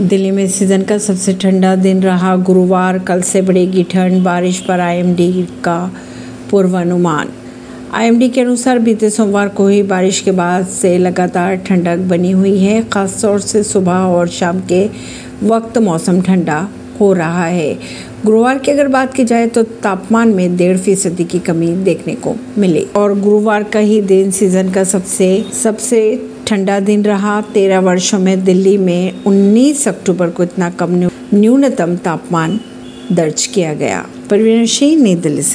दिल्ली में सीज़न का सबसे ठंडा दिन रहा। गुरुवार कल से बढ़ेगी ठंड, बारिश पर आईएमडी का पूर्वानुमान। आईएमडी के अनुसार बीते सोमवार को ही बारिश के बाद से लगातार ठंडक बनी हुई है। खासतौर से सुबह और शाम के वक्त मौसम ठंडा हो रहा है। गुरुवार की अगर बात की जाए तो तापमान में डेढ़ फ़ीसदी की कमी देखने को मिली। और गुरुवार का ही दिन सीज़न का सबसे सबसे ठंडा दिन रहा। तेरह वर्षों में दिल्ली में 19 अक्टूबर को इतना कम न्यूनतम तापमान दर्ज किया गया। परवीन सिंह, नई दिल्ली से।